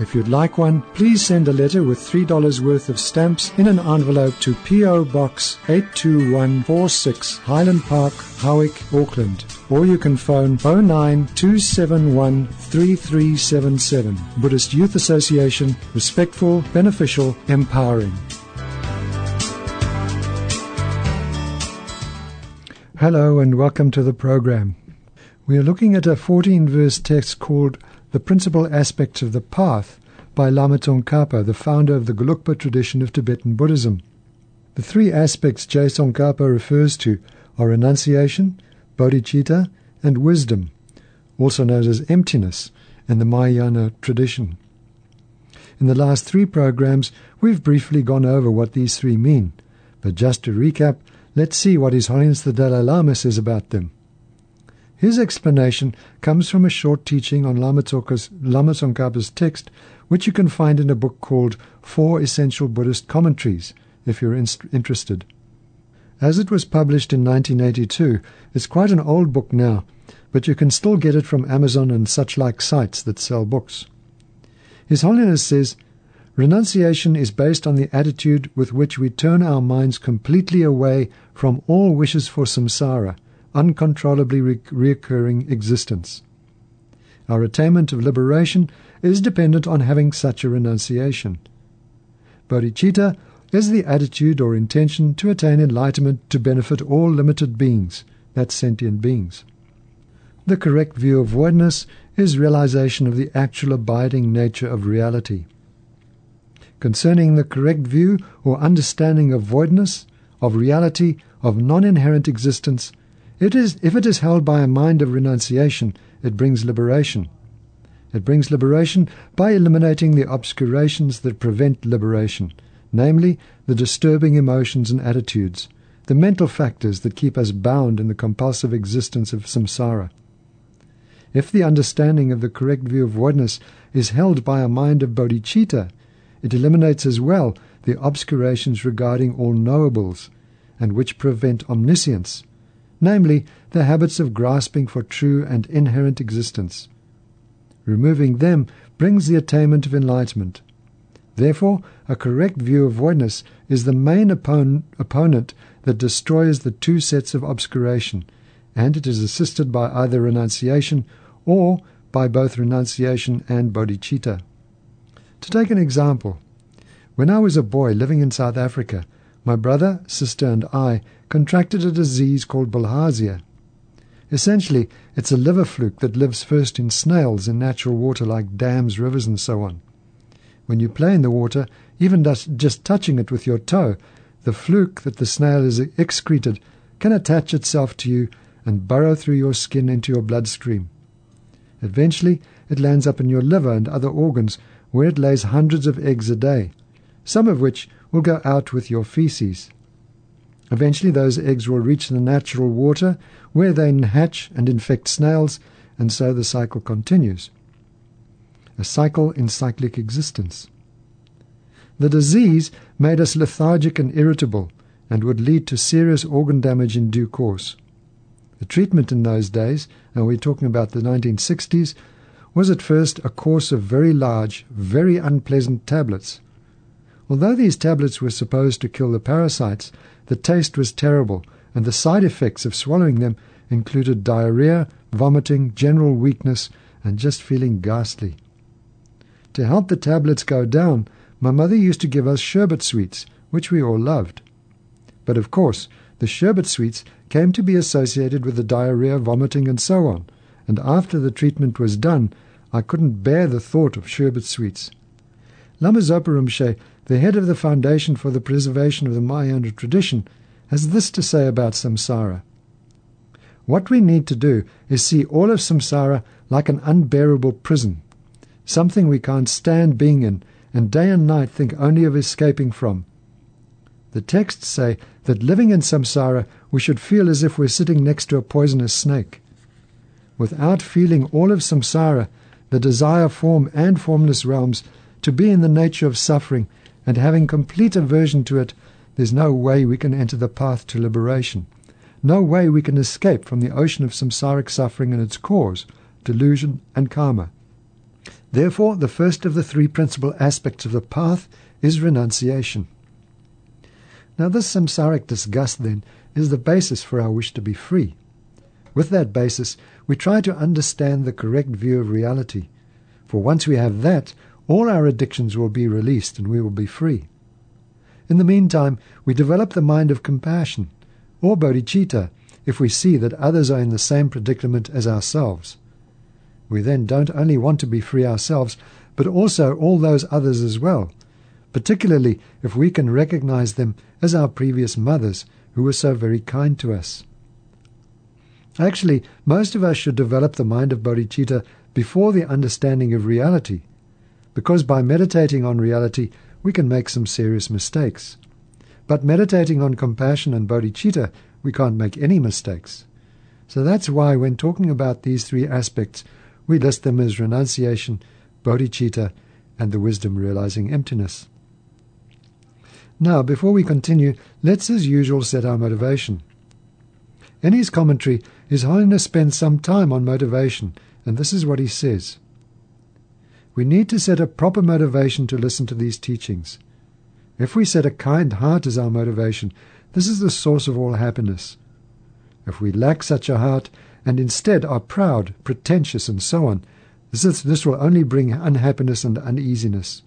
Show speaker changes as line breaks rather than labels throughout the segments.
If you'd like one, please send a letter with $3 worth of stamps in an envelope to P.O. Box 82146 Highland Park, Howick, Auckland. Or you can phone 09271 3377. Buddhist Youth Association, respectful, beneficial, empowering. Hello and welcome to the program. We are looking at a 14 verse text called the Principal Aspects of the Path by Lama Tsongkhapa, the founder of the Gelugpa tradition of Tibetan Buddhism. The three aspects Je Tsongkhapa refers to are renunciation, bodhicitta, and wisdom, also known as emptiness in the Mahayana tradition. In the last three programs, we've briefly gone over what these three mean, but just to recap, let's see what His Holiness the Dalai Lama says about them. His explanation comes from a short teaching on Lama Tsongkhapa's text, which you can find in a book called Four Essential Buddhist Commentaries, if you're in- interested. As it was published in 1982, it's quite an old book now, but you can still get it from Amazon and such like sites that sell books. His Holiness says, Renunciation is based on the attitude with which we turn our minds completely away from all wishes for samsara uncontrollably re- reoccurring existence. Our attainment of liberation is dependent on having such a renunciation. Bodhicitta is the attitude or intention to attain enlightenment to benefit all limited beings, that's sentient beings. The correct view of voidness is realization of the actual abiding nature of reality. Concerning the correct view or understanding of voidness, of reality, of non inherent existence, it is, if it is held by a mind of renunciation, it brings liberation. It brings liberation by eliminating the obscurations that prevent liberation, namely the disturbing emotions and attitudes, the mental factors that keep us bound in the compulsive existence of samsara. If the understanding of the correct view of voidness is held by a mind of bodhicitta, it eliminates as well the obscurations regarding all knowables, and which prevent omniscience, namely the habits of grasping for true and inherent existence. Removing them brings the attainment of enlightenment. Therefore, a correct view of voidness is the main opponent, that destroys the two sets of obscuration, and it is assisted by either renunciation or by both renunciation and bodhicitta. To take an example, when I was a boy living in South Africa, my brother, sister, and I contracted a disease called bilharzia. Essentially, it's a liver fluke that lives first in snails in natural water like dams, rivers, and so on. When you play in the water, even just touching it with your toe, the fluke that the snail has excreted can attach itself to you and burrow through your skin into your bloodstream. Eventually, it lands up in your liver and other organs, where it lays hundreds of eggs a day, some of which will go out with your feces. Eventually, those eggs will reach the natural water where they hatch and infect snails, and so the cycle continues. A cycle in cyclic existence. The disease made us lethargic and irritable and would lead to serious organ damage in due course. The treatment in those days, and we're talking about the 1960s, was at first a course of very large, very unpleasant tablets Although these tablets were supposed to kill the parasites, the taste was terrible, and the side effects of swallowing them included diarrhea, vomiting, general weakness, and just feeling ghastly. To help the tablets go down, my mother used to give us sherbet sweets, which we all loved. But of course, the sherbet sweets came to be associated with the diarrhea, vomiting, and so on, and after the treatment was done, I couldn't bear the thought of sherbet sweets. Lama Zopa Rinpoche the head of the Foundation for the Preservation of the Mahayana Tradition, has this to say about samsara. What we need to do is see all of samsara like an unbearable prison, something we can't stand being in, and day and night think only of escaping from. The texts say that living in samsara, we should feel as if we're sitting next to a poisonous snake. Without feeling all of samsara, the desire form and formless realms, to be in the nature of suffering, and having complete aversion to it, there's no way we can enter the path to liberation. No way we can escape from the ocean of samsaric suffering and its cause, delusion and karma. Therefore, the first of the three principal aspects of the path is renunciation. Now, this samsaric disgust, then, is the basis for our wish to be free. With that basis, we try to understand the correct view of reality. For once we have that, all our addictions will be released and we will be free. In the meantime, we develop the mind of compassion, or bodhicitta, if we see that others are in the same predicament as ourselves. We then don't only want to be free ourselves, but also all those others as well, particularly if we can recognize them as our previous mothers who were so very kind to us. Actually, most of us should develop the mind of bodhicitta before the understanding of reality, because by meditating on reality, we can make some serious mistakes. But meditating on compassion and bodhicitta, we can't make any mistakes. So that's why, when talking about these three aspects, we list them as renunciation, bodhicitta, and the wisdom realizing emptiness. Now, before we continue, let's as usual set our motivation. In his commentary, His Holiness spends some time on motivation, and this is what he says. We need to set a proper motivation to listen to these teachings. If we set a kind heart as our motivation, this is the source of all happiness. If we lack such a heart and instead are proud, pretentious, and so on, this, this will only bring unhappiness and uneasiness.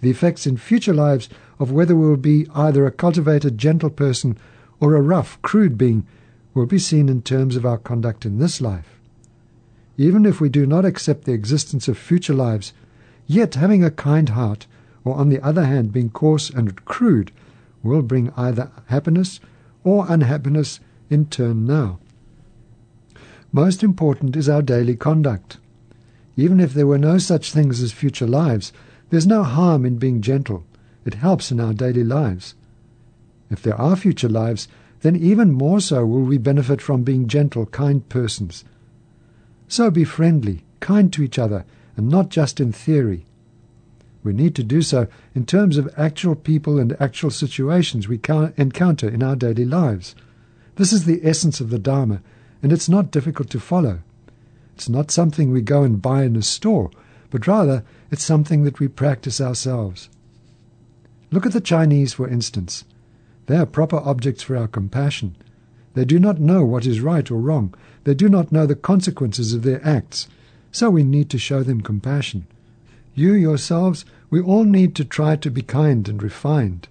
The effects in future lives of whether we will be either a cultivated, gentle person or a rough, crude being will be seen in terms of our conduct in this life. Even if we do not accept the existence of future lives, yet having a kind heart, or on the other hand being coarse and crude, will bring either happiness or unhappiness in turn now. Most important is our daily conduct. Even if there were no such things as future lives, there's no harm in being gentle. It helps in our daily lives. If there are future lives, then even more so will we benefit from being gentle, kind persons. So be friendly, kind to each other, and not just in theory. We need to do so in terms of actual people and actual situations we encounter in our daily lives. This is the essence of the Dharma, and it's not difficult to follow. It's not something we go and buy in a store, but rather it's something that we practice ourselves. Look at the Chinese, for instance. They are proper objects for our compassion. They do not know what is right or wrong. They do not know the consequences of their acts. So we need to show them compassion. You yourselves, we all need to try to be kind and refined.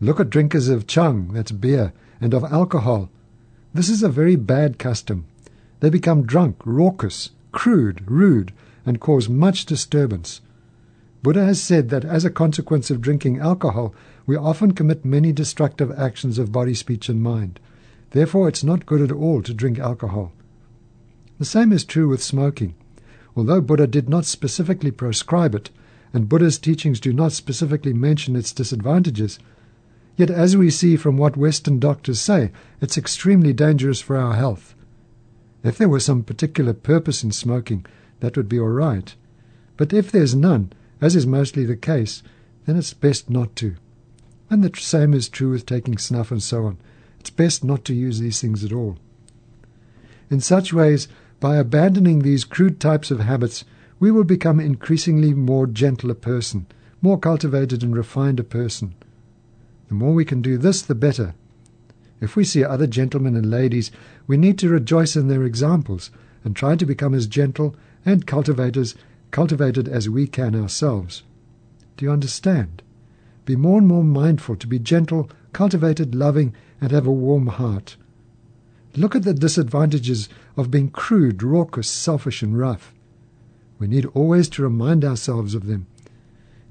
Look at drinkers of chang, that's beer, and of alcohol. This is a very bad custom. They become drunk, raucous, crude, rude, and cause much disturbance. Buddha has said that as a consequence of drinking alcohol, we often commit many destructive actions of body, speech, and mind. Therefore, it's not good at all to drink alcohol. The same is true with smoking. Although Buddha did not specifically prescribe it, and Buddha's teachings do not specifically mention its disadvantages, yet as we see from what Western doctors say, it's extremely dangerous for our health. If there were some particular purpose in smoking, that would be all right. But if there's none, as is mostly the case, then it's best not to. And the same is true with taking snuff and so on. It's best not to use these things at all. In such ways, by abandoning these crude types of habits, we will become increasingly more gentle a person, more cultivated and refined a person. The more we can do this, the better. If we see other gentlemen and ladies, we need to rejoice in their examples and try to become as gentle and cultivators cultivated as we can ourselves. Do you understand? Be more and more mindful to be gentle, cultivated, loving, and have a warm heart. Look at the disadvantages of being crude, raucous, selfish, and rough. We need always to remind ourselves of them.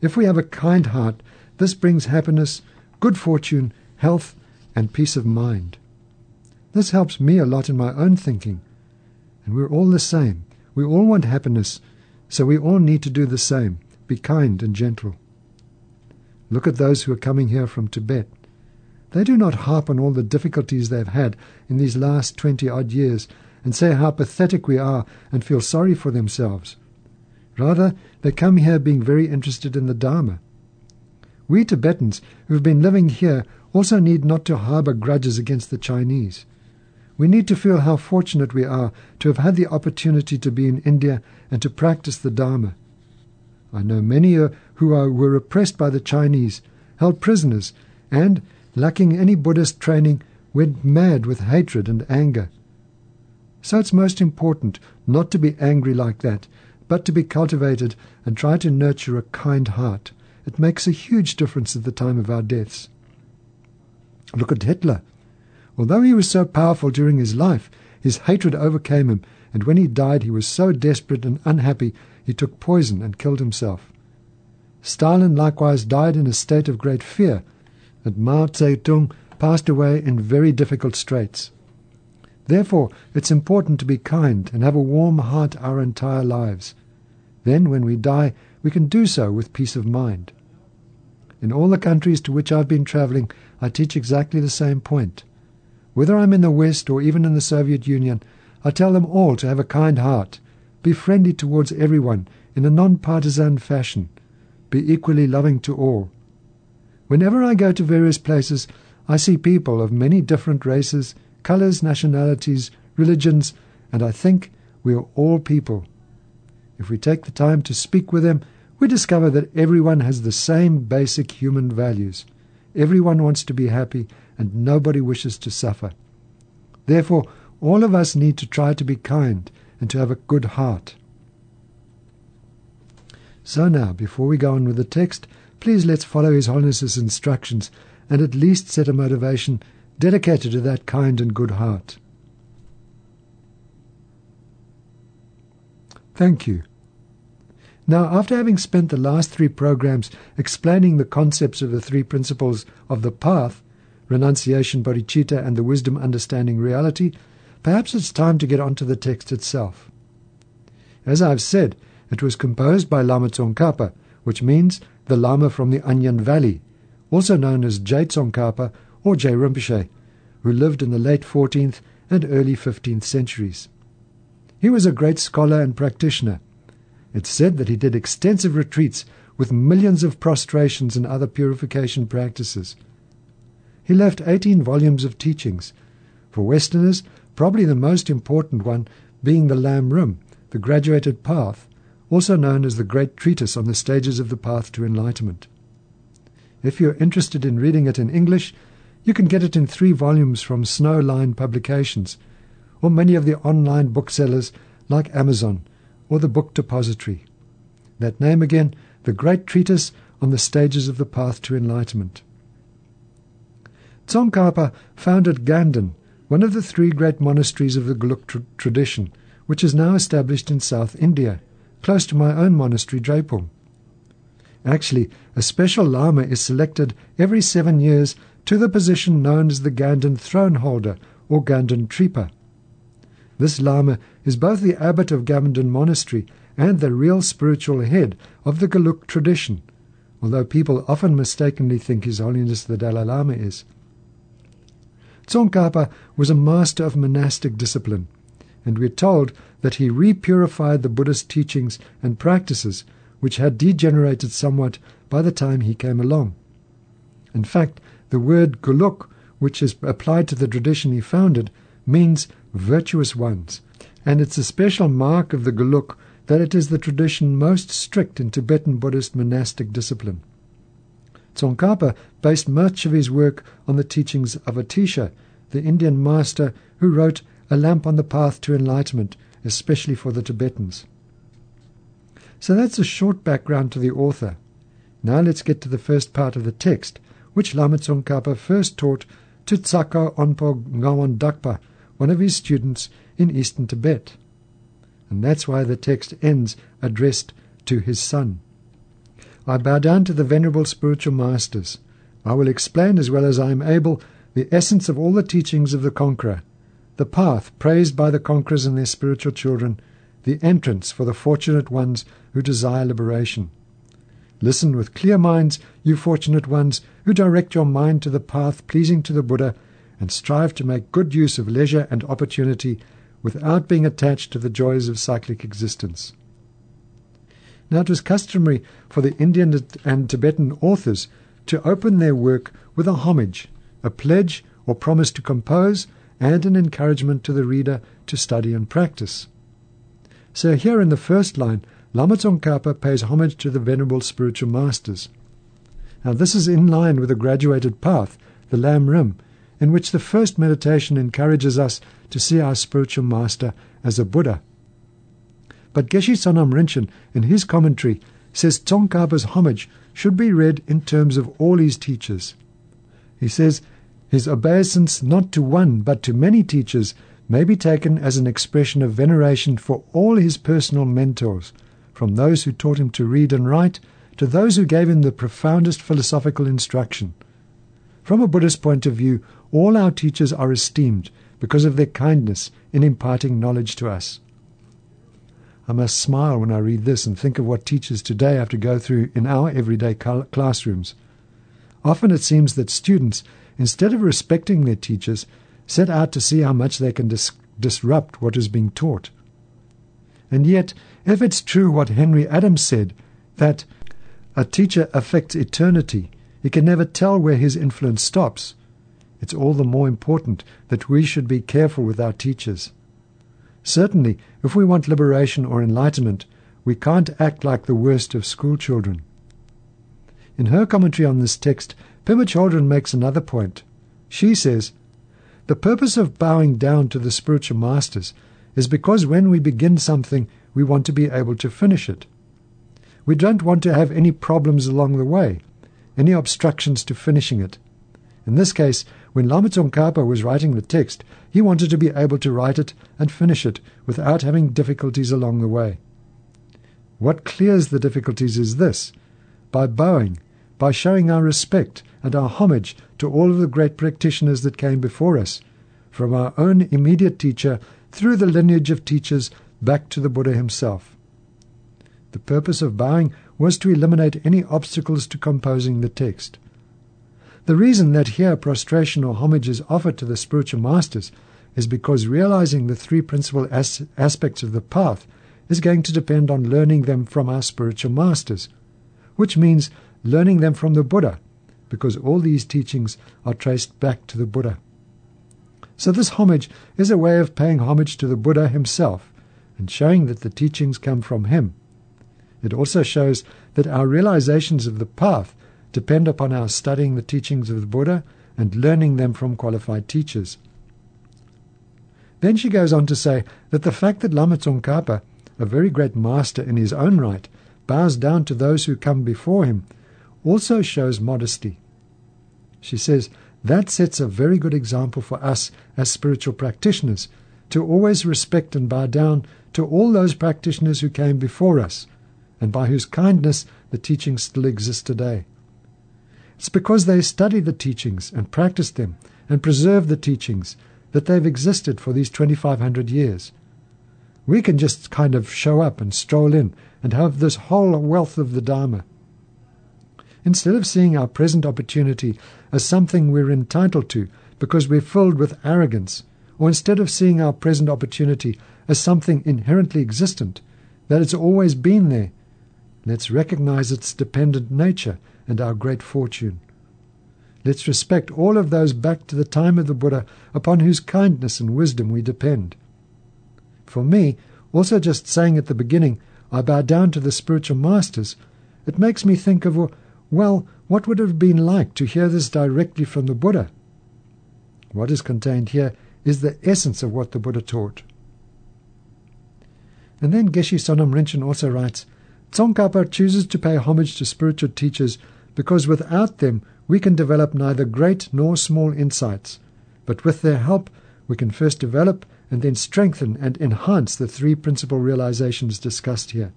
If we have a kind heart, this brings happiness, good fortune, health, and peace of mind. This helps me a lot in my own thinking. And we're all the same. We all want happiness, so we all need to do the same be kind and gentle. Look at those who are coming here from Tibet. They do not harp on all the difficulties they've had in these last twenty odd years and say how pathetic we are and feel sorry for themselves. Rather, they come here being very interested in the Dharma. We Tibetans who have been living here also need not to harbour grudges against the Chinese. We need to feel how fortunate we are to have had the opportunity to be in India and to practice the Dharma. I know many who are, were oppressed by the Chinese, held prisoners, and, lacking any Buddhist training, went mad with hatred and anger. So it's most important not to be angry like that, but to be cultivated and try to nurture a kind heart. It makes a huge difference at the time of our deaths. Look at Hitler. Although he was so powerful during his life, his hatred overcame him, and when he died he was so desperate and unhappy he took poison and killed himself. Stalin likewise died in a state of great fear, and Mao Zedong passed away in very difficult straits. Therefore, it's important to be kind and have a warm heart our entire lives. Then, when we die, we can do so with peace of mind. In all the countries to which I've been traveling, I teach exactly the same point. Whether I'm in the West or even in the Soviet Union, I tell them all to have a kind heart, be friendly towards everyone in a non-partisan fashion, be equally loving to all. Whenever I go to various places, I see people of many different races, colors, nationalities, religions, and I think we are all people. If we take the time to speak with them, we discover that everyone has the same basic human values. Everyone wants to be happy and nobody wishes to suffer. Therefore, all of us need to try to be kind and to have a good heart. So now, before we go on with the text, please let's follow His Holiness's instructions and at least set a motivation dedicated to that kind and good heart. Thank you. Now, after having spent the last three programs explaining the concepts of the three principles of the path, renunciation, bodhicitta, and the wisdom understanding reality, perhaps it's time to get on to the text itself. As I've said, it was composed by Lama Tsongkhapa, which means the Lama from the Onion Valley, also known as Je Tsongkhapa or Je Rinpoche, who lived in the late 14th and early 15th centuries. He was a great scholar and practitioner. It's said that he did extensive retreats with millions of prostrations and other purification practices. He left 18 volumes of teachings. For Westerners, probably the most important one being the Lam Rim, the graduated path, also known as the Great Treatise on the Stages of the Path to Enlightenment. If you're interested in reading it in English, you can get it in three volumes from Snow Lion Publications, or many of the online booksellers like Amazon or the Book Depository. That name again, the Great Treatise on the Stages of the Path to Enlightenment. Tsongkhapa founded Ganden, one of the three great monasteries of the Geluk tr- tradition, which is now established in South India, close to my own monastery, Drepung. Actually, a special Lama is selected every seven years to the position known as the Ganden throne holder or Ganden Tripa. This Lama is both the abbot of Ganden Monastery and the real spiritual head of the Geluk tradition, although people often mistakenly think His Holiness the Dalai Lama is. Tsongkhapa was a master of monastic discipline, and we're told that he repurified the Buddhist teachings and practices which had degenerated somewhat by the time he came along. In fact, the word geluk, which is applied to the tradition he founded, means virtuous ones, and it's a special mark of the geluk that it is the tradition most strict in Tibetan Buddhist monastic discipline. Tsongkhapa based much of his work on the teachings of Atisha, the Indian master who wrote A Lamp on the Path to Enlightenment, especially for the Tibetans. So that's a short background to the author. Now let's get to the first part of the text, which Lama Tsongkhapa first taught to Tsaka Onpo Ngawan Dakpa, one of his students in eastern Tibet. And that's why the text ends addressed to his son. I bow down to the venerable spiritual masters. I will explain as well as I am able the essence of all the teachings of the conqueror, the path praised by the conquerors and their spiritual children, the entrance for the fortunate ones who desire liberation. Listen with clear minds, you fortunate ones, who direct your mind to the path pleasing to the Buddha, and strive to make good use of leisure and opportunity without being attached to the joys of cyclic existence. Now, it was customary for the Indian and Tibetan authors to open their work with a homage, a pledge or promise to compose, and an encouragement to the reader to study and practice. So, here in the first line, Lama Tsongkhapa pays homage to the Venerable Spiritual Masters. Now, this is in line with the graduated path, the Lam Rim, in which the first meditation encourages us to see our spiritual master as a Buddha. But Geshe Sonam Rinchen, in his commentary, says Tsongkhapa's homage should be read in terms of all his teachers. He says, his obeisance not to one but to many teachers may be taken as an expression of veneration for all his personal mentors, from those who taught him to read and write to those who gave him the profoundest philosophical instruction. From a Buddhist point of view, all our teachers are esteemed because of their kindness in imparting knowledge to us. I must smile when I read this and think of what teachers today have to go through in our everyday classrooms. Often it seems that students, instead of respecting their teachers, set out to see how much they can dis- disrupt what is being taught. And yet, if it's true what Henry Adams said, that a teacher affects eternity, he can never tell where his influence stops, it's all the more important that we should be careful with our teachers. Certainly, if we want liberation or enlightenment, we can't act like the worst of schoolchildren. In her commentary on this text, Pema Chodron makes another point. She says, The purpose of bowing down to the spiritual masters is because when we begin something, we want to be able to finish it. We don't want to have any problems along the way, any obstructions to finishing it. In this case, when Lama Tsongkhapa was writing the text, he wanted to be able to write it and finish it without having difficulties along the way. What clears the difficulties is this by bowing, by showing our respect and our homage to all of the great practitioners that came before us, from our own immediate teacher through the lineage of teachers back to the Buddha himself. The purpose of bowing was to eliminate any obstacles to composing the text. The reason that here prostration or homage is offered to the spiritual masters is because realizing the three principal as- aspects of the path is going to depend on learning them from our spiritual masters, which means learning them from the Buddha, because all these teachings are traced back to the Buddha. So, this homage is a way of paying homage to the Buddha himself and showing that the teachings come from him. It also shows that our realizations of the path depend upon our studying the teachings of the Buddha and learning them from qualified teachers. Then she goes on to say that the fact that Lama Tsongkhapa, a very great master in his own right, bows down to those who come before him, also shows modesty. She says that sets a very good example for us as spiritual practitioners to always respect and bow down to all those practitioners who came before us and by whose kindness the teachings still exist today. It's because they study the teachings and practice them and preserve the teachings that they've existed for these 2,500 years. We can just kind of show up and stroll in and have this whole wealth of the Dharma. Instead of seeing our present opportunity as something we're entitled to because we're filled with arrogance, or instead of seeing our present opportunity as something inherently existent, that it's always been there, let's recognize its dependent nature and our great fortune. Let's respect all of those back to the time of the Buddha upon whose kindness and wisdom we depend. For me, also just saying at the beginning, I bow down to the spiritual masters, it makes me think of, well, what would it have been like to hear this directly from the Buddha? What is contained here is the essence of what the Buddha taught. And then Geshe Sonam Rinchen also writes, Tsongkhapa chooses to pay homage to spiritual teachers because without them we can develop neither great nor small insights, but with their help we can first develop and then strengthen and enhance the three principal realizations discussed here.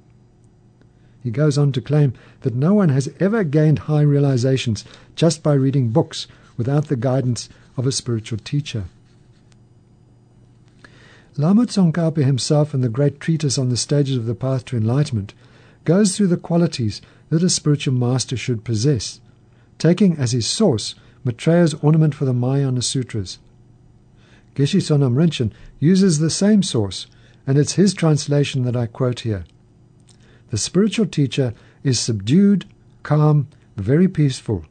He goes on to claim that no one has ever gained high realizations just by reading books without the guidance of a spiritual teacher. Lama Tsongkhapa himself in the great treatise on the stages of the path to enlightenment goes through the qualities that a spiritual master should possess, taking as his source Maitreya's ornament for the Mahayana Sutras. Geshe Sonam Rinchen uses the same source, and it's his translation that I quote here. The spiritual teacher is subdued, calm, very peaceful,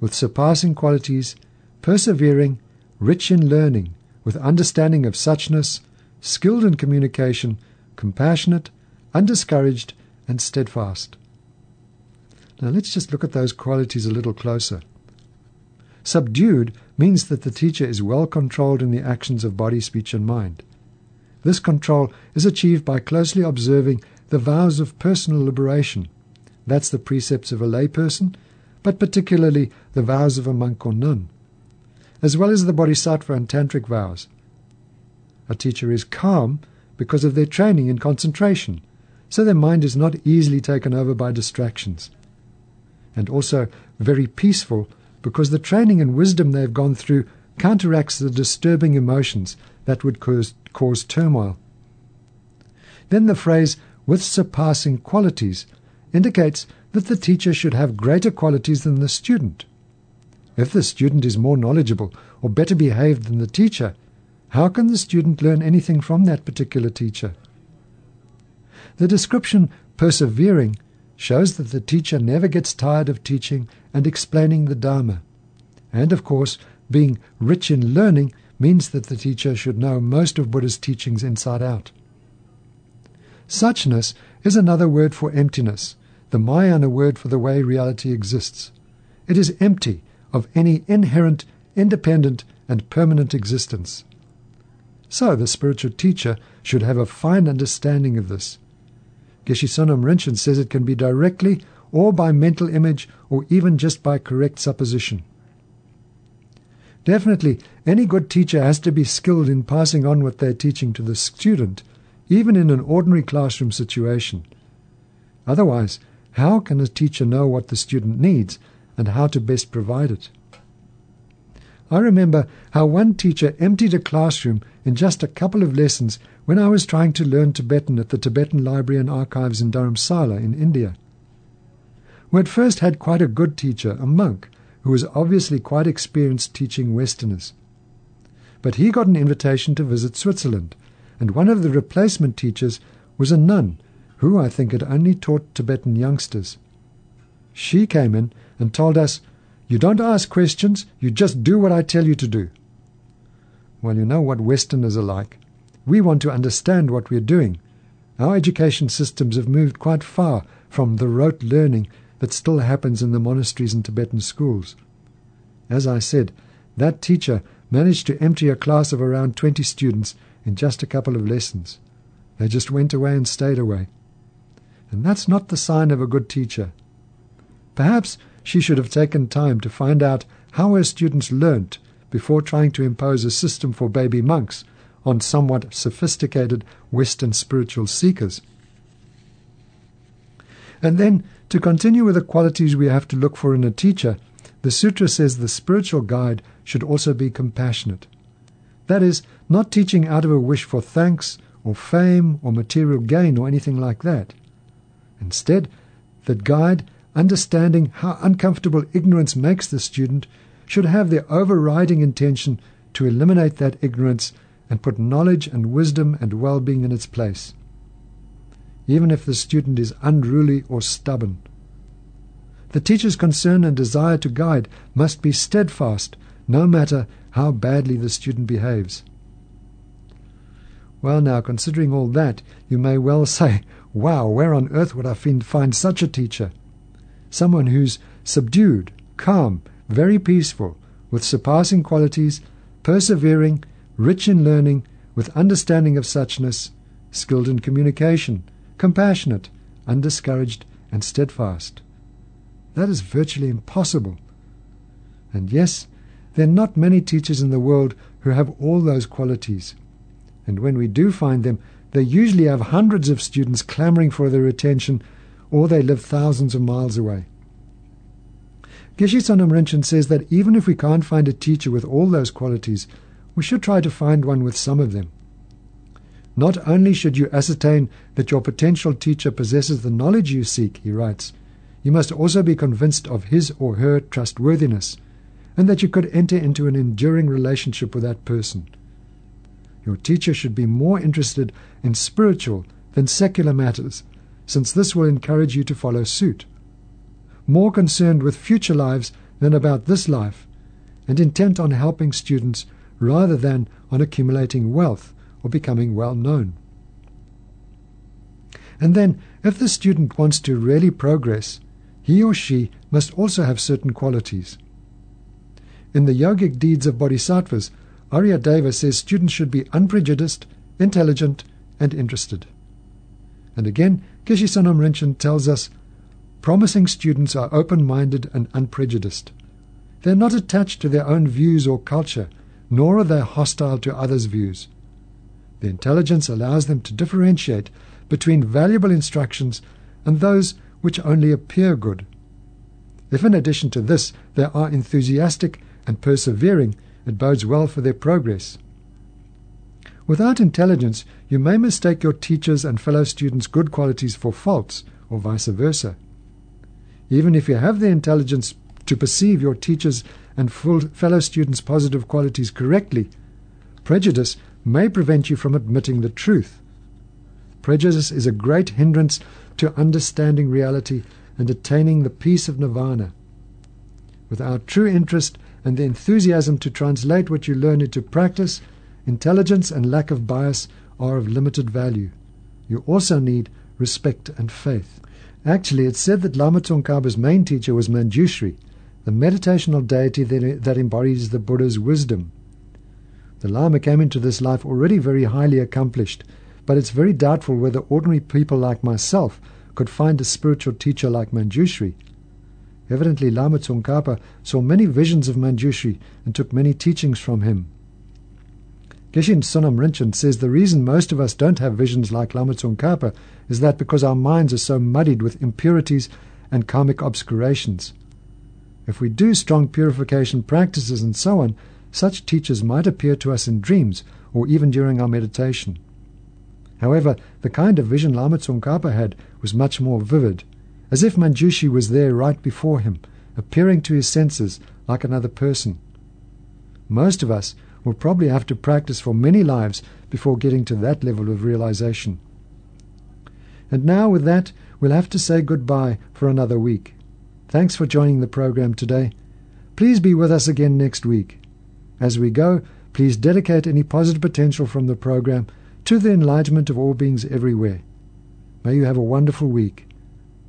with surpassing qualities, persevering, rich in learning, with understanding of suchness, skilled in communication, compassionate, undiscouraged, and steadfast. Now let's just look at those qualities a little closer. Subdued means that the teacher is well controlled in the actions of body, speech, and mind. This control is achieved by closely observing the vows of personal liberation. That's the precepts of a layperson, but particularly the vows of a monk or nun, as well as the bodhisattva and tantric vows. A teacher is calm because of their training in concentration, so their mind is not easily taken over by distractions. And also very peaceful because the training and wisdom they've gone through counteracts the disturbing emotions that would cause, cause turmoil. Then the phrase, with surpassing qualities, indicates that the teacher should have greater qualities than the student. If the student is more knowledgeable or better behaved than the teacher, how can the student learn anything from that particular teacher? The description persevering shows that the teacher never gets tired of teaching and explaining the Dharma. And of course, being rich in learning means that the teacher should know most of Buddha's teachings inside out. Suchness is another word for emptiness, the Mahayana word for the way reality exists. It is empty of any inherent, independent, and permanent existence. So the spiritual teacher should have a fine understanding of this Geshe Sonam Rinchen says it can be directly or by mental image or even just by correct supposition. Definitely, any good teacher has to be skilled in passing on what they're teaching to the student, even in an ordinary classroom situation. Otherwise, how can a teacher know what the student needs and how to best provide it? I remember how one teacher emptied a classroom in just a couple of lessons when I was trying to learn Tibetan at the Tibetan Library and Archives in Dharamsala in India. We had first had quite a good teacher, a monk, who was obviously quite experienced teaching Westerners. But he got an invitation to visit Switzerland, and one of the replacement teachers was a nun who, I think, had only taught Tibetan youngsters. She came in and told us you don't ask questions, you just do what I tell you to do. Well, you know what Westerners are like. We want to understand what we're doing. Our education systems have moved quite far from the rote learning that still happens in the monasteries and Tibetan schools. As I said, that teacher managed to empty a class of around 20 students in just a couple of lessons. They just went away and stayed away. And that's not the sign of a good teacher. Perhaps she should have taken time to find out how her students learnt before trying to impose a system for baby monks on somewhat sophisticated Western spiritual seekers. And then, to continue with the qualities we have to look for in a teacher, the sutra says the spiritual guide should also be compassionate. That is, not teaching out of a wish for thanks or fame or material gain or anything like that. Instead, the guide understanding how uncomfortable ignorance makes the student, should have the overriding intention to eliminate that ignorance and put knowledge and wisdom and well being in its place, even if the student is unruly or stubborn. The teacher's concern and desire to guide must be steadfast, no matter how badly the student behaves. Well, now, considering all that, you may well say, Wow, where on earth would I find such a teacher? someone who's subdued, calm, very peaceful, with surpassing qualities, persevering, rich in learning, with understanding of suchness, skilled in communication, compassionate, undiscouraged, and steadfast. That is virtually impossible. And yes, there are not many teachers in the world who have all those qualities. And when we do find them, they usually have hundreds of students clamoring for their attention or they live thousands of miles away. Geshe Sonam Rinchen says that even if we can't find a teacher with all those qualities, we should try to find one with some of them. Not only should you ascertain that your potential teacher possesses the knowledge you seek, he writes, you must also be convinced of his or her trustworthiness and that you could enter into an enduring relationship with that person. Your teacher should be more interested in spiritual than secular matters, since this will encourage you to follow suit. More concerned with future lives than about this life, and intent on helping students rather than on accumulating wealth or becoming well known. And then, if the student wants to really progress, he or she must also have certain qualities. In the Yogic Deeds of Bodhisattvas, Aryadeva says students should be unprejudiced, intelligent, and interested. And again, Geshe Sonam Rinchen tells us promising students are open minded and unprejudiced. They are not attached to their own views or culture, nor are they hostile to others' views. The intelligence allows them to differentiate between valuable instructions and those which only appear good. If in addition to this they are enthusiastic and persevering, it bodes well for their progress. Without intelligence, you may mistake your teachers' and fellow students' good qualities for faults, or vice versa. Even if you have the intelligence to perceive your teachers' and fellow students' positive qualities correctly, prejudice may prevent you from admitting the truth. Prejudice is a great hindrance to understanding reality and attaining the peace of nirvana. Without true interest and the enthusiasm to translate what you learn into practice, intelligence and lack of bias are of limited value. You also need respect and faith. Actually, it's said that Lama Tsongkhapa's main teacher was Manjushri, the meditational deity that, that embodies the Buddha's wisdom. The Lama came into this life already very highly accomplished, but it's very doubtful whether ordinary people like myself could find a spiritual teacher like Manjushri. Evidently, Lama Tsongkhapa saw many visions of Manjushri and took many teachings from him. Geshe Sonam Rinchen says the reason most of us don't have visions like Lama Tsongkhapa is that because our minds are so muddied with impurities and karmic obscurations. If we do strong purification practices and so on, such teachers might appear to us in dreams or even during our meditation. However, the kind of vision Lama Tsongkhapa had was much more vivid as if Manjushri was there right before him, appearing to his senses like another person. Most of us will probably have to practice for many lives before getting to that level of realization. And now, with that, we'll have to say goodbye for another week. Thanks for joining the program today. Please be with us again next week. As we go, please dedicate any positive potential from the program to the enlightenment of all beings everywhere. May you have a wonderful week.